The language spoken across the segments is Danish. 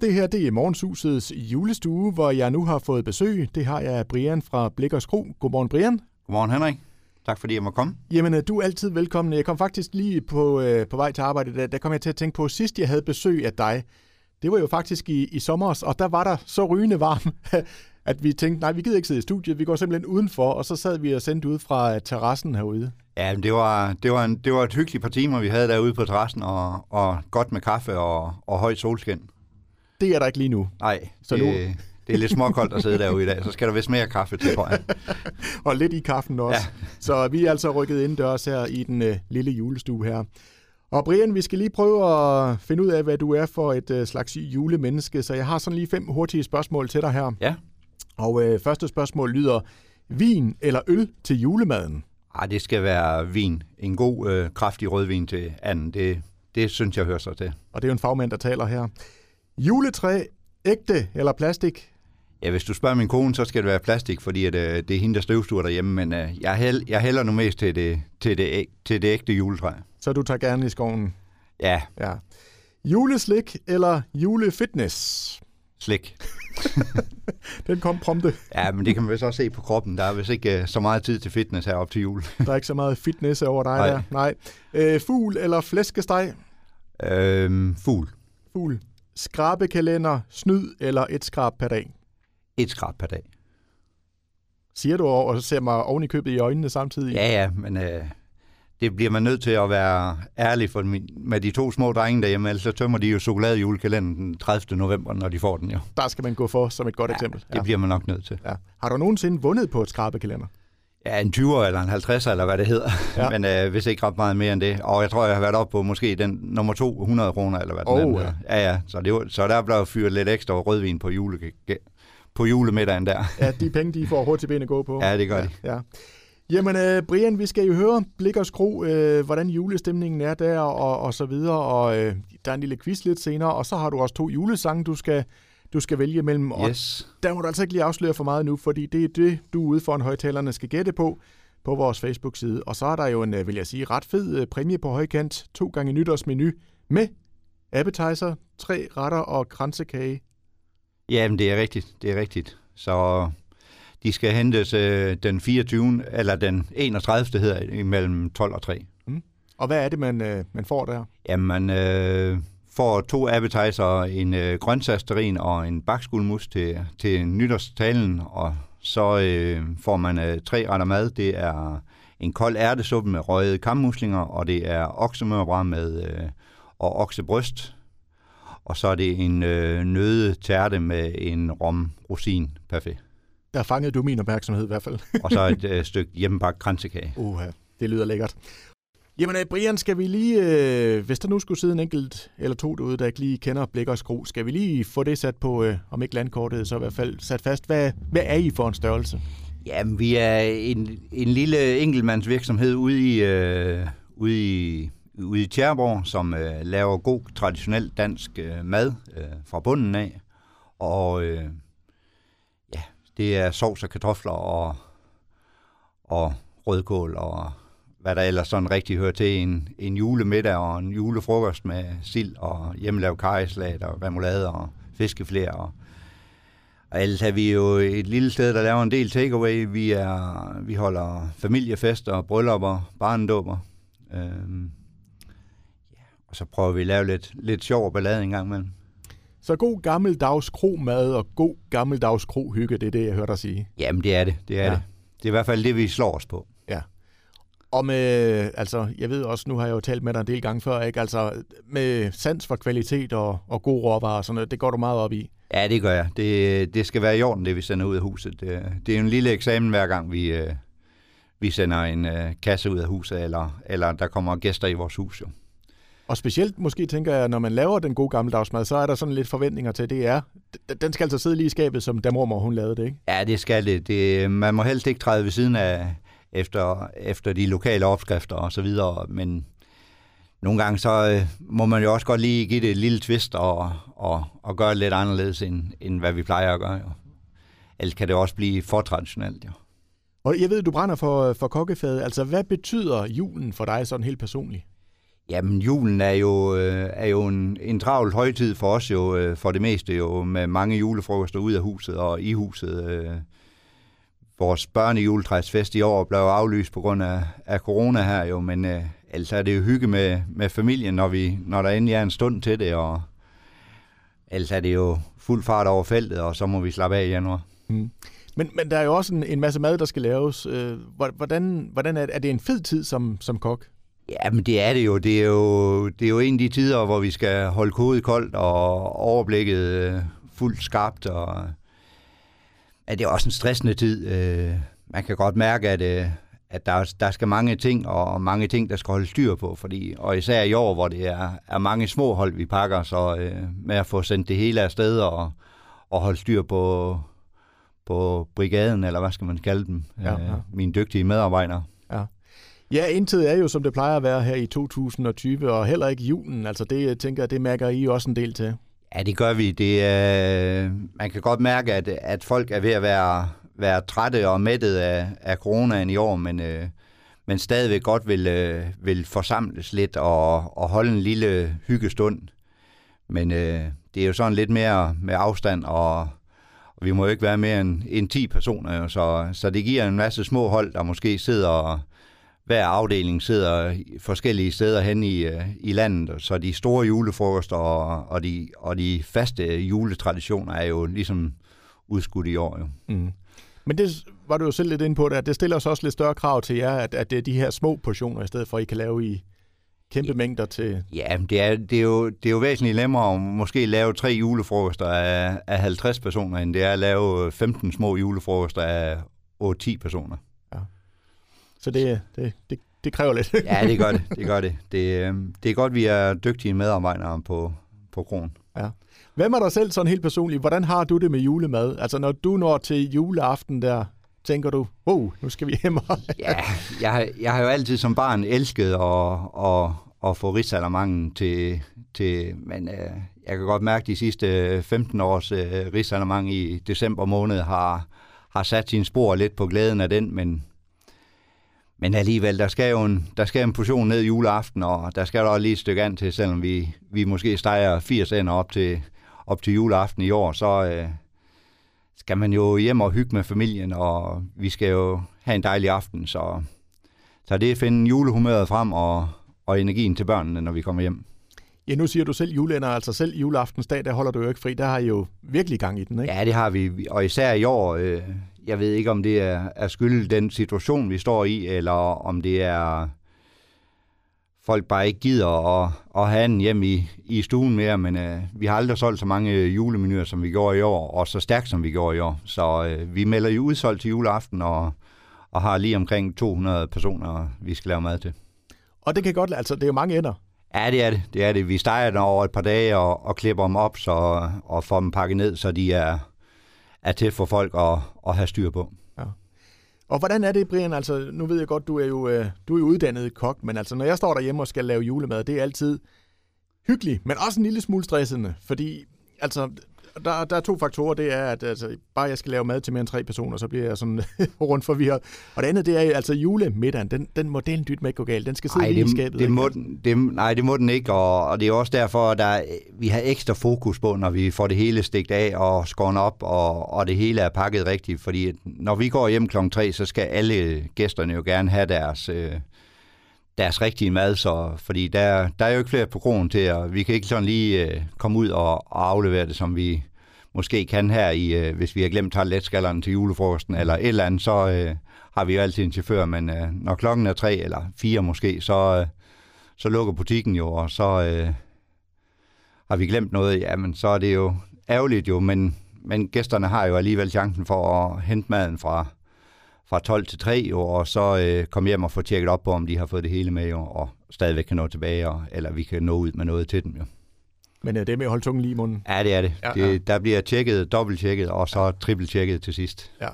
Det her det er Morgenshusets julestue, hvor jeg nu har fået besøg. Det har jeg af Brian fra Blikkers Kro. Godmorgen, Brian. Godmorgen, Henrik. Tak fordi jeg må komme. Jamen, øh, du er altid velkommen. Jeg kom faktisk lige på, øh, på vej til arbejde, der, der kom jeg til at tænke på, sidst jeg havde besøg af dig, det var jo faktisk i, i sommer, og der var der så rygende varm, at vi tænkte, nej, vi gider ikke sidde i studiet, vi går simpelthen udenfor, og så sad vi og sendte ud fra terrassen herude. Ja, det var, det, var en, det var et hyggeligt par timer, vi havde derude på terrassen, og, og godt med kaffe og, og højt solskin. Det er der ikke lige nu. Nej, så det, nu... det er lidt småkoldt at sidde derude i dag, så skal der vist mere kaffe til, tror jeg. og lidt i kaffen også. Ja. så vi er altså rykket indendørs her i den øh, lille julestue her. Og Brian, vi skal lige prøve at finde ud af, hvad du er for et øh, slags julemenneske, så jeg har sådan lige fem hurtige spørgsmål til dig her. Ja. Og øh, første spørgsmål lyder, vin eller øl til julemaden? Ah, det skal være vin. En god, øh, kraftig rødvin til anden. Det, det synes jeg hører sig til. Og det er jo en fagmand, der taler her. Juletræ, ægte eller plastik? Ja, hvis du spørger min kone, så skal det være plastik, fordi at, øh, det er hende, der støvstuer derhjemme, men øh, jeg, held, jeg hælder nu mest til det, til, det, til det ægte juletræ. Så du tager gerne i skoven? Ja. ja. Juleslik eller julefitness? Slik. Den kom prompte. Ja, men det kan man vist også se på kroppen. Der er vist ikke uh, så meget tid til fitness her op til jul. der er ikke så meget fitness over dig Nej. der. Nej. Øh, fugl eller flæskesteg? Øhm, fugl. Fugl. Skrabekalender, snyd eller et skrab per dag? Et skrab per dag. Siger du, og så ser mig oven i købet i øjnene samtidig? Ja, ja, men øh, det bliver man nødt til at være ærlig for min, med de to små drenge derhjemme, ellers så tømmer de jo chokoladejulekalenderen den 30. november, når de får den jo. Der skal man gå for som et godt ja, eksempel. det bliver man nok nødt til. Ja. Har du nogensinde vundet på et skrabekalender? Ja, en 20'er eller en 50'er, eller hvad det hedder. Ja. Men øh, hvis ikke ret meget mere end det. Og jeg tror, jeg har været op på måske den nummer 200 kroner, eller hvad oh, den er. Ja. ja, ja. Så, det var, så der blev fyret lidt ekstra rødvin på, jule, på julemiddagen der. Ja, de penge, de får hurtigt ben at gå på. Ja, det gør ja, de. Ja. Jamen, øh, Brian, vi skal jo høre Blikkers Kro, øh, hvordan julestemningen er der, og, og så videre, og øh, der er en lille quiz lidt senere, og så har du også to julesange, du skal, du skal vælge mellem. Og yes. der må du altså ikke lige afsløre for meget nu, fordi det er det, du ude foran højtalerne skal gætte på på vores Facebook-side. Og så er der jo en, øh, vil jeg sige, ret fed øh, præmie på højkant, to gange nytårsmenu med appetizer, tre retter og kransekage. Jamen, det er rigtigt, det er rigtigt. Så de skal hentes øh, den 24. eller den 31. hedder imellem 12 og 3. Mm. Og hvad er det, man, øh, man får der? Jamen, øh, får to appetizer, en øh, grøntsagssterin og en bakskuldmus til, til nytårstalen, og så øh, får man øh, tre retter mad. Det er en kold ærtesuppe med røget kammuslinger, og det er oksemørbræd med øh, og oksebryst. Og så er det en øh, nøde tærte med en rom rosin parfait. Der fangede du min opmærksomhed i hvert fald. og så et øh, stykke hjemmebagt kransekage. Uha, det lyder lækkert. Jamen, øh, Brian, skal vi lige, øh, hvis der nu skulle sidde en enkelt eller to derude, der ikke lige kender Blik og Skro, skal vi lige få det sat på, øh, om ikke landkortet, så i hvert fald sat fast. Hvad, hvad er I for en størrelse? Jamen, vi er en, en lille enkeltmandsvirksomhed ude i, øh, ude i, ude i Tjærborg, som øh, laver god traditionel dansk øh, mad øh, fra bunden af. Og øh, ja, det er sovs og kartofler og, og rødkål og hvad der ellers sådan rigtig hører til en, en julemiddag og en julefrokost med sild og hjemmelavet karislag og remoulade og fiskefler. Og, og ellers er vi jo et lille sted, der laver en del takeaway. Vi, er, vi holder familiefester, bryllupper, barndåber. Øhm, ja, og så prøver vi at lave lidt, lidt sjov ballade en gang imellem. Så god gammeldags kromad og god gammeldags krohygge, det er det, jeg hørte dig sige. Jamen, det er det. Det er ja. det. Det er i hvert fald det, vi slår os på. Og med, altså, jeg ved også, nu har jeg jo talt med dig en del gange før, ikke? Altså, med sans for kvalitet og, og god råvarer og sådan noget, det går du meget op i. Ja, det gør jeg. Det, det skal være i orden, det vi sender ud af huset. Det, det er en lille eksamen hver gang, vi, øh, vi sender en øh, kasse ud af huset, eller, eller der kommer gæster i vores hus jo. Og specielt måske tænker jeg, når man laver den gode gammeldagsmad, så er der sådan lidt forventninger til, det er. Den skal altså sidde lige i skabet, som da mormor hun lavede det, ikke? Ja, det skal det. det man må helst ikke træde ved siden af, efter, efter de lokale opskrifter og så videre, men nogle gange så øh, må man jo også godt lige give det et lille twist og, og, og gøre det lidt anderledes, end, end hvad vi plejer at gøre. Jo. Ellers kan det også blive for traditionelt. Jo. Og jeg ved, du brænder for, for kokkefadet. Altså, hvad betyder julen for dig sådan helt personligt? Jamen, julen er jo, øh, er jo en, en travl højtid for os jo, øh, for det meste jo, med mange julefrokoster ud af huset og i huset. Øh. Vores børnejuletræsfest i år blev aflyst på grund af, af corona her jo, men øh, altså er det jo hygge med, med familien, når, vi, når der endelig er en stund til det, og ellers er det jo fuld fart over feltet, og så må vi slappe af i januar. Mm. Men, men der er jo også en, en masse mad, der skal laves. Øh, hvordan, hvordan er, er det en fed tid som, som kok? Ja, men det er det jo. Det er jo, det er jo en af de tider, hvor vi skal holde kodet koldt og overblikket øh, fuldt skarpt. Og, ja, det er også en stressende tid. Øh, man kan godt mærke, at, at der, der skal mange ting, og mange ting, der skal holde styr på. Fordi, og især i år, hvor det er, er mange små hold, vi pakker, så med at få sendt det hele afsted og, og holde styr på, på brigaden, eller hvad skal man kalde dem, ja, ja. mine dygtige medarbejdere. Ja. Ja, indtil er jo, som det plejer at være her i 2020, og heller ikke julen. Altså det, jeg tænker, det mærker I også en del til. Ja, det gør vi. Det, øh, man kan godt mærke, at, at folk er ved at være, være trætte og mættet af, af coronaen i år, men, øh, men stadigvæk godt vil, øh, vil forsamles lidt og, og holde en lille hyggestund. Men øh, det er jo sådan lidt mere med afstand og og vi må jo ikke være mere end, end 10 personer, så, så det giver en masse små hold, der måske sidder, hver afdeling sidder forskellige steder hen i, øh, i landet, så de store julefrokoster og, og, de, og de faste juletraditioner er jo ligesom udskudt i år. Jo. Mm. Men det var du jo selv lidt inde på, at det stiller så også lidt større krav til jer, at, at det er de her små portioner, i stedet for at I kan lave i, kæmpe mængder til... Ja, det er, det, er jo, det er jo væsentligt nemmere at måske lave tre julefrokoster af, af 50 personer, end det er at lave 15 små julefrokoster af 8-10 personer. Så det, det, det, det kræver lidt. ja, det gør det. Det, gør det. Det, øhm, det er godt, vi er dygtige medarbejdere på, på Kron. Ja. Hvem er der selv sådan helt personligt? Hvordan har du det med julemad? Altså når du når til juleaften der, tænker du, wow, nu skal vi hjem og... ja, jeg, jeg har jo altid som barn elsket at, at, at få rigsalamangen til, til men øh, jeg kan godt mærke, at de sidste 15 års øh, rigsalermang i december måned har, har sat sin spor lidt på glæden af den, men, men alligevel, der skal jo en, der skal en portion ned juleaften, og der skal der også lige et stykke an til, selvom vi, vi måske steger 80 ender op til, op til juleaften i år, så, øh, skal man jo hjem og hygge med familien, og vi skal jo have en dejlig aften, så, så det er at finde julehumøret frem og, og energien til børnene, når vi kommer hjem. Ja, nu siger du selv juleender, altså selv juleaftensdag, der holder du jo ikke fri. Der har I jo virkelig gang i den, ikke? Ja, det har vi, og især i år. Øh, jeg ved ikke, om det er, er skyld den situation, vi står i, eller om det er folk bare ikke gider at, at have den hjem i, i stuen mere, men øh, vi har aldrig solgt så mange julemenuer, som vi gjorde i år, og så stærkt, som vi gjorde i år. Så øh, vi melder jo udsolgt til juleaften, og, og har lige omkring 200 personer, vi skal lave mad til. Og det kan godt, altså det er jo mange ender. Ja, det er det. det, er det. Vi steger dem over et par dage og, og klipper dem op så, og får dem pakket ned, så de er, er til for folk at, at have styr på. Ja. Og hvordan er det, Brian? Altså, nu ved jeg godt, du er jo, øh, du er jo uddannet kok, men altså, når jeg står derhjemme og skal lave julemad, det er altid hyggeligt, men også en lille smule stressende, fordi altså, der, der er to faktorer. Det er, at altså, bare jeg skal lave mad til mere end tre personer, så bliver jeg sådan rundt forvirret. Og det andet, det er altså julemiddagen. Den, den må den dyt med ikke gå galt. Den skal sidde Ej, det, i skabet. Det må, den, det, nej, det må den ikke, og, og det er også derfor, at der, vi har ekstra fokus på, når vi får det hele stigt af og skåret op, og, og det hele er pakket rigtigt. Fordi når vi går hjem klokken tre, så skal alle gæsterne jo gerne have deres... Øh, deres rigtige mad, så, fordi der, der er jo ikke flere på kronen til, og vi kan ikke sådan lige øh, komme ud og, og aflevere det, som vi måske kan her, i, øh, hvis vi har glemt toiletskalleren til julefrokosten, eller et eller andet, så øh, har vi jo altid en chauffør, men øh, når klokken er tre eller fire måske, så, øh, så lukker butikken jo, og så øh, har vi glemt noget, jamen så er det jo ærgerligt jo, men, men gæsterne har jo alligevel chancen for at hente maden fra, fra 12 til 3 år, og så øh, komme hjem og få tjekket op på, om de har fået det hele med, jo, og stadigvæk kan nå tilbage, og, eller vi kan nå ud med noget til dem. Jo. Men øh, det er med at holde tungen lige i munden. Ja, det er det. Ja, det ja. Der bliver tjekket, dobbelttjekket, og så trippeltjekket til sidst. Ja.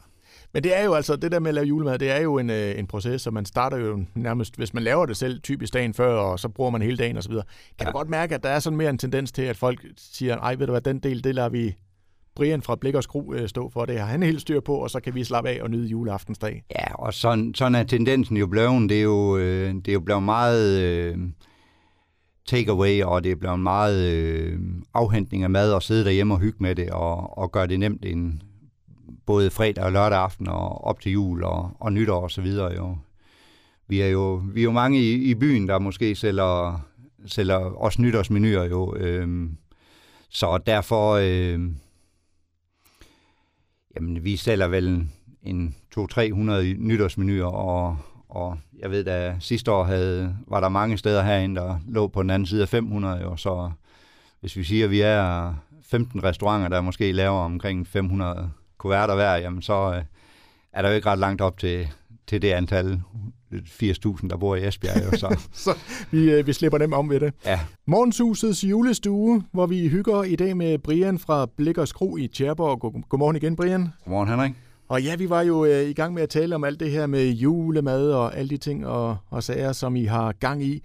Men det er jo altså, det der med at lave julemad, det er jo en, øh, en proces, så man starter jo nærmest, hvis man laver det selv, typisk dagen før, og så bruger man hele dagen osv. Kan ja. du godt mærke, at der er sådan mere en tendens til, at folk siger, ej, ved du hvad, den del, det lader vi Brian fra Blik og Skru øh, stå for. Det har han helt styr på, og så kan vi slappe af og nyde juleaftensdag. Ja, og sådan, sådan er tendensen jo blevet. Det er jo, øh, det er jo blevet meget... Øh takeaway, og det er blevet meget øh, afhentning af mad og sidde derhjemme og hygge med det, og, og gøre det nemt en, både fredag og lørdag aften og op til jul og, og nytår og så videre. Jo. Vi er jo, vi er jo mange i, i byen, der måske sælger, sælger også nytårsmenuer jo. Øh, så derfor, øh, jamen vi sælger vel en 200-300 nytårsmenuer, og, og jeg ved at sidste år havde, var der mange steder herinde, der lå på den anden side af 500, jo, så hvis vi siger, at vi er 15 restauranter, der måske laver omkring 500 kuverter hver, jamen så øh, er der jo ikke ret langt op til, til det antal 80.000, der bor i Esbjerg. Jo, så. så vi, øh, vi slipper dem om ved det. Ja. Morgenshusets julestue, hvor vi hygger i dag med Brian fra Blikkers Kro i Tjerborg. God, godmorgen igen, Brian. Godmorgen, Henrik. Og ja, vi var jo øh, i gang med at tale om alt det her med julemad og alle de ting og, og sager, som I har gang i.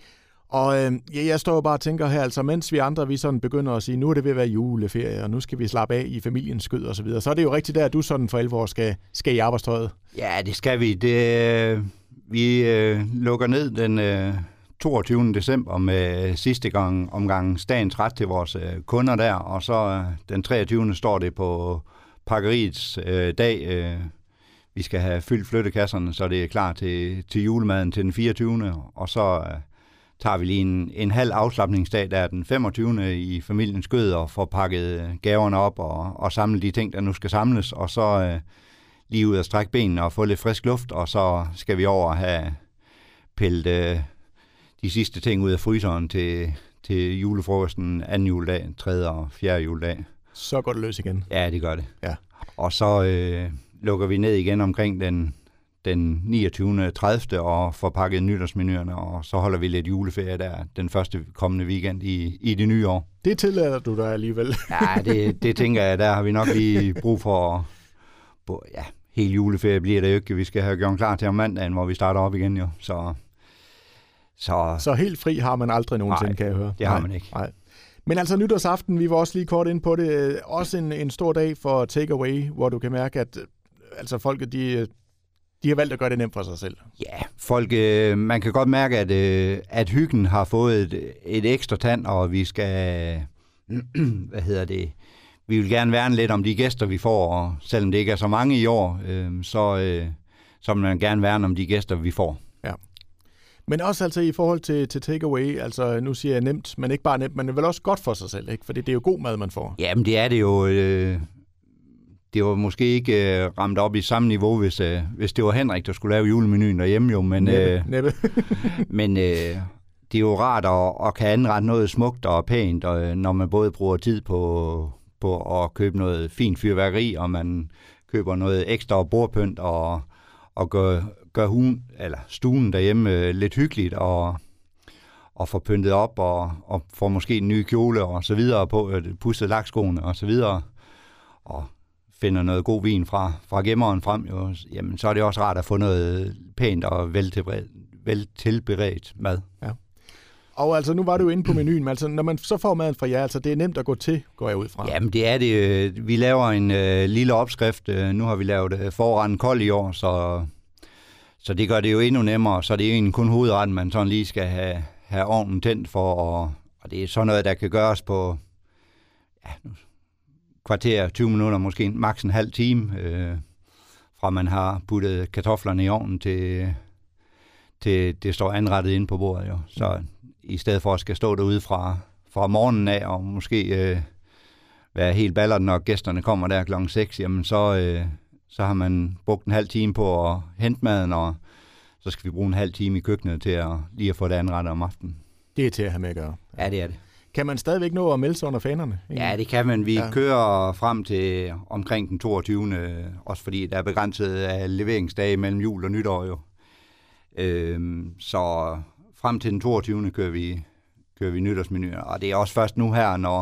Og øh, ja, jeg står jo bare og tænker her, altså mens vi andre, vi sådan begynder at sige, nu er det ved at være juleferie, og nu skal vi slappe af i familiens skød og så videre, så er det jo rigtigt der, at du sådan for alvor skal, skal i arbejdstøjet. Ja, det skal vi. Det, øh, vi øh, lukker ned den øh, 22. december med øh, sidste gang omgang dagens Ret til vores øh, kunder der, og så øh, den 23. står det på pakkeriets øh, dag. Øh, vi skal have fyldt flyttekasserne, så det er klar til, til julemaden til den 24. Og så øh, tager vi lige en, en halv afslappningsdag, der er den 25. i familiens skød, og får pakket gaverne op og, og samlet de ting, der nu skal samles. Og så øh, lige ud og strække benene og få lidt frisk luft, og så skal vi over og have pillet øh, de sidste ting ud af fryseren til, til julefrokosten anden juledag, tredje og fjerde juledag. Så går det løs igen. Ja, det gør det. Ja. Og så øh, lukker vi ned igen omkring den, den 29. 30. og får pakket nytårsmenuerne, og så holder vi lidt juleferie der den første kommende weekend i, i det nye år. Det tillader du dig alligevel. ja, det, det tænker jeg, der har vi nok lige brug for. Ja, hele juleferie bliver det jo ikke. Vi skal have gjort klar til om mandagen, hvor vi starter op igen jo. Så, så, så helt fri har man aldrig nogensinde, nej, kan jeg høre. det har man ikke. Nej. Men altså nytårsaften, vi var også lige kort ind på det, øh, også en, en stor dag for takeaway, hvor du kan mærke, at øh, altså folket, de, de har valgt at gøre det nemt for sig selv. Ja, folk, øh, man kan godt mærke, at, at hyggen har fået et, et ekstra tand, og vi skal, hvad hedder det, vi vil gerne værne lidt om de gæster, vi får, og selvom det ikke er så mange i år, øh, så, øh, så vil man gerne værne om de gæster, vi får. Ja. Men også altså i forhold til, til takeaway, altså nu siger jeg nemt, men ikke bare nemt, men det er vel også godt for sig selv, ikke? Fordi det er jo god mad, man får. Jamen det er det jo. Øh, det var måske ikke øh, ramt op i samme niveau, hvis, øh, hvis det var Henrik, der skulle lave julemenuen derhjemme jo, men, næppe, øh, næppe. men øh, det er jo rart at, at kan anrette noget smukt og pænt, og, øh, når man både bruger tid på, på at købe noget fint fyrværkeri, og man køber noget ekstra bordpynt og, og gør, gør hun, eller stuen derhjemme øh, lidt hyggeligt og, og får pyntet op og, og får måske en ny kjole og så videre på, øh, pusset lakskoene og så videre, og finder noget god vin fra, fra gemmeren frem, jo, jamen, så er det også rart at få noget pænt og veltilberedt mad. Ja. Og altså, nu var du jo inde på menuen, men altså, når man så får maden fra jer, altså, det er nemt at gå til, går jeg ud fra. Jamen, det er det. Vi laver en øh, lille opskrift. Øh, nu har vi lavet øh, forretten kold i år, så, så det gør det jo endnu nemmere. Så det er egentlig kun hovedretten, man sådan lige skal have, have ovnen tændt for, og, og det er sådan noget, der kan gøres på ja, kvarter, 20 minutter, måske maks en halv time, øh, fra man har puttet kartoflerne i ovnen til, til det står anrettet inde på bordet. Jo. Så i stedet for at skal stå derude fra, fra morgenen af, og måske øh, være helt ballert, når gæsterne kommer der klokken 6, jamen så, øh, så har man brugt en halv time på at hente maden, og så skal vi bruge en halv time i køkkenet til at lige at få det anrettet om aftenen. Det er til at have med at gøre. Ja, det er det. Kan man stadigvæk nå at melde sig under fanerne? Ikke? Ja, det kan man. Vi ja. kører frem til omkring den 22. Også fordi der er begrænset af leveringsdage mellem jul og nytår jo. Øhm, så frem til den 22. kører vi, kører vi nytårsmenuer. Og det er også først nu her, når,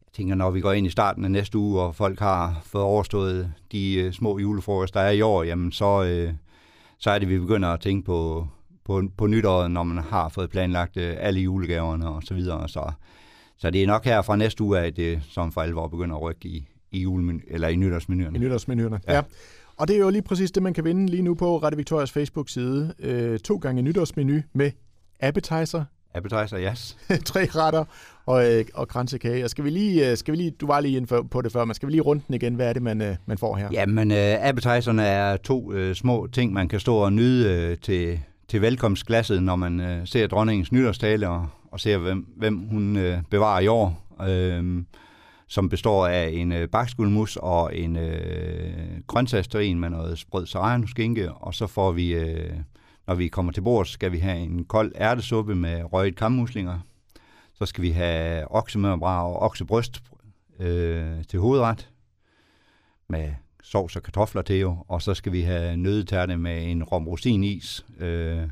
jeg tænker, når vi går ind i starten af næste uge, og folk har fået overstået de uh, små julefrokoster, der er i år, jamen så, uh, så er det, vi begynder at tænke på, på, på nytåret, når man har fået planlagt uh, alle julegaverne og så videre. Så, så det er nok her fra næste uge, at det som for alvor begynder at rykke i, i, julemenu, eller i nytårsmenuerne. I nytårsmenuerne, ja. ja. Og det er jo lige præcis det, man kan vinde lige nu på Radio Victorias Facebook-side. Øh, to gange nytårsmenu med appetizer, Appetizer, yes. tre retter og, øh, og kransekage. Og skal vi lige, øh, skal vi lige, du var lige inde på det før, men skal vi lige runde den igen? Hvad er det, man, øh, man får her? Jamen, øh, appetizerne er to øh, små ting, man kan stå og nyde øh, til, til velkomstglasset, når man øh, ser dronningens nytårstale og, og ser, hvem, hvem hun øh, bevarer i år. Øh, som består af en øh, bakskuldmus og en øh, grøntsagsterin med noget sprød serrano-skinke, og så får vi, øh, når vi kommer til bord, skal vi have en kold ærtesuppe med røget kammuslinger. Så skal vi have oksemørbra og oksebryst øh, til hovedret med sovs og kartofler til jo, og så skal vi have nødetærte med en rom is øh,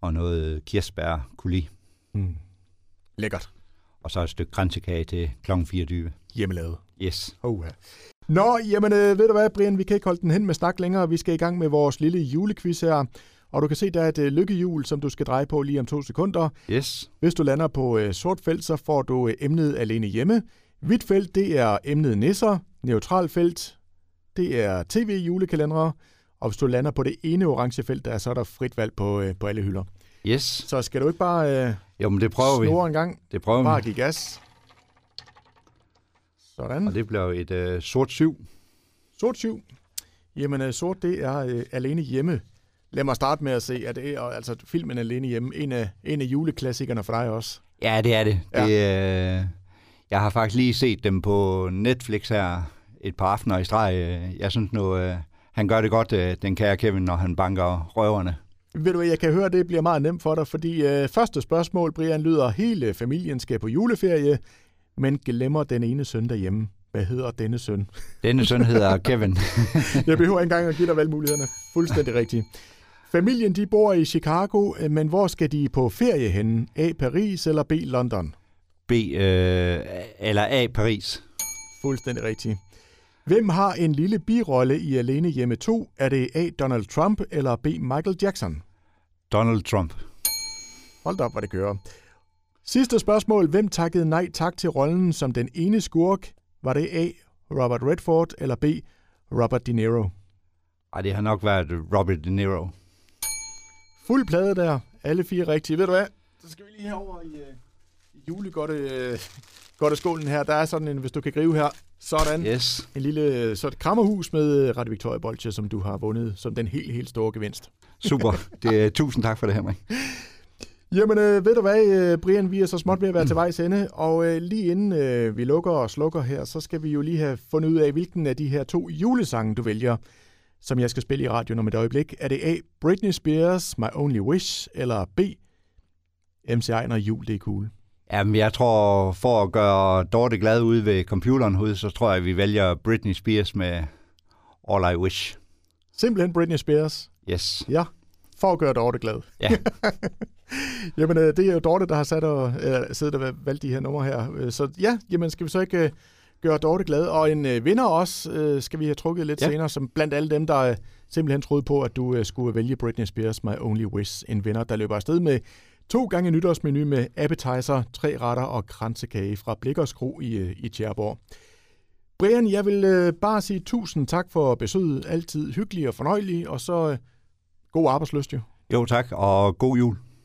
og noget kirsebær kuli. Mm. Lækkert. Og så et stykke kransekage til kl. 24. Hjemmelavet. Yes. Oh, ja. Nå, jamen øh, ved du hvad, Brian, vi kan ikke holde den hen med snak længere. Vi skal i gang med vores lille julequiz her. Og du kan se, der er et øh, lykkehjul, som du skal dreje på lige om to sekunder. Yes. Hvis du lander på øh, sort felt, så får du øh, emnet alene hjemme. Hvidt felt, det er emnet nisser. Neutral felt, det er tv-julekalendere. Og hvis du lander på det ene orange felt, der, så er der frit valg på, øh, på alle hylder. Yes. Så skal du ikke bare øh, jo, men det prøver vi. en gang? Det prøver bare vi. Bare give gas. Sådan. Og det bliver et øh, sort syv. Sort syv. Jamen, øh, sort, det er øh, alene hjemme. Lad mig starte med at se, at det er altså filmen Alene Hjemme, en af, en af juleklassikerne for dig også. Ja, det er det. Ja. det øh, jeg har faktisk lige set dem på Netflix her et par aftener i streg. Jeg synes nu, øh, han gør det godt, øh, den kære Kevin, når han banker røverne. Ved du hvad, jeg kan høre, det bliver meget nemt for dig, fordi øh, første spørgsmål, Brian, lyder, hele familien skal på juleferie, men glemmer den ene søn derhjemme. Hvad hedder denne søn? Denne søn hedder Kevin. jeg behøver ikke engang at give dig valgmulighederne. Fuldstændig rigtigt. Familien de bor i Chicago, øh, men hvor skal de på ferie henne? A. Paris eller B. London? B. Øh, eller A. Paris. Fuldstændig rigtigt. Hvem har en lille birolle i Alene Hjemme 2? Er det A. Donald Trump eller B. Michael Jackson? Donald Trump. Hold op, hvor det kører. Sidste spørgsmål. Hvem takkede nej tak til rollen som den ene skurk? Var det A. Robert Redford eller B. Robert De Niro? Ej, det har nok været Robert De Niro. Fuld plade der. Alle fire rigtige. Ved du hvad? Så skal vi lige herover i, uh, i julegodte uh, godte skålen her. Der er sådan en, hvis du kan gribe her. Sådan. Yes. En lille så et krammerhus med Radio Victoria Bolche, som du har vundet som den helt, helt store gevinst. Super. Det, tusind tak for det, Henrik. Jamen, øh, ved du hvad, øh, Brian, vi er så småt ved at være til vejs ende, og øh, lige inden øh, vi lukker og slukker her, så skal vi jo lige have fundet ud af, hvilken af de her to julesange, du vælger som jeg skal spille i radioen om et øjeblik. Er det A. Britney Spears, My Only Wish, eller B. MC Ejner, Jul, det er cool? Jamen, jeg tror, for at gøre Dorte glad ude ved computeren hos, så tror jeg, at vi vælger Britney Spears med All I Wish. Simpelthen Britney Spears? Yes. Ja, for at gøre Dorte glad. Ja. jamen, øh, det er jo Dorte, der har sat og, øh, siddet og valgt de her numre her. Øh, så ja, jamen, skal vi så ikke gøre Dorte glad. Og en vinder også, skal vi have trukket lidt ja. senere, som blandt alle dem, der simpelthen troede på, at du skulle vælge Britney Spears' My Only Wish. En vinder, der løber afsted med to gange nytårsmenu med appetizer, tre retter og kransekage fra Blikkerskro i, øh, i Tjerborg. Brian, jeg vil øh, bare sige tusind tak for besøget. Altid hyggelig og fornøjelig, og så øh, god arbejdsløst jo. Jo tak, og god jul.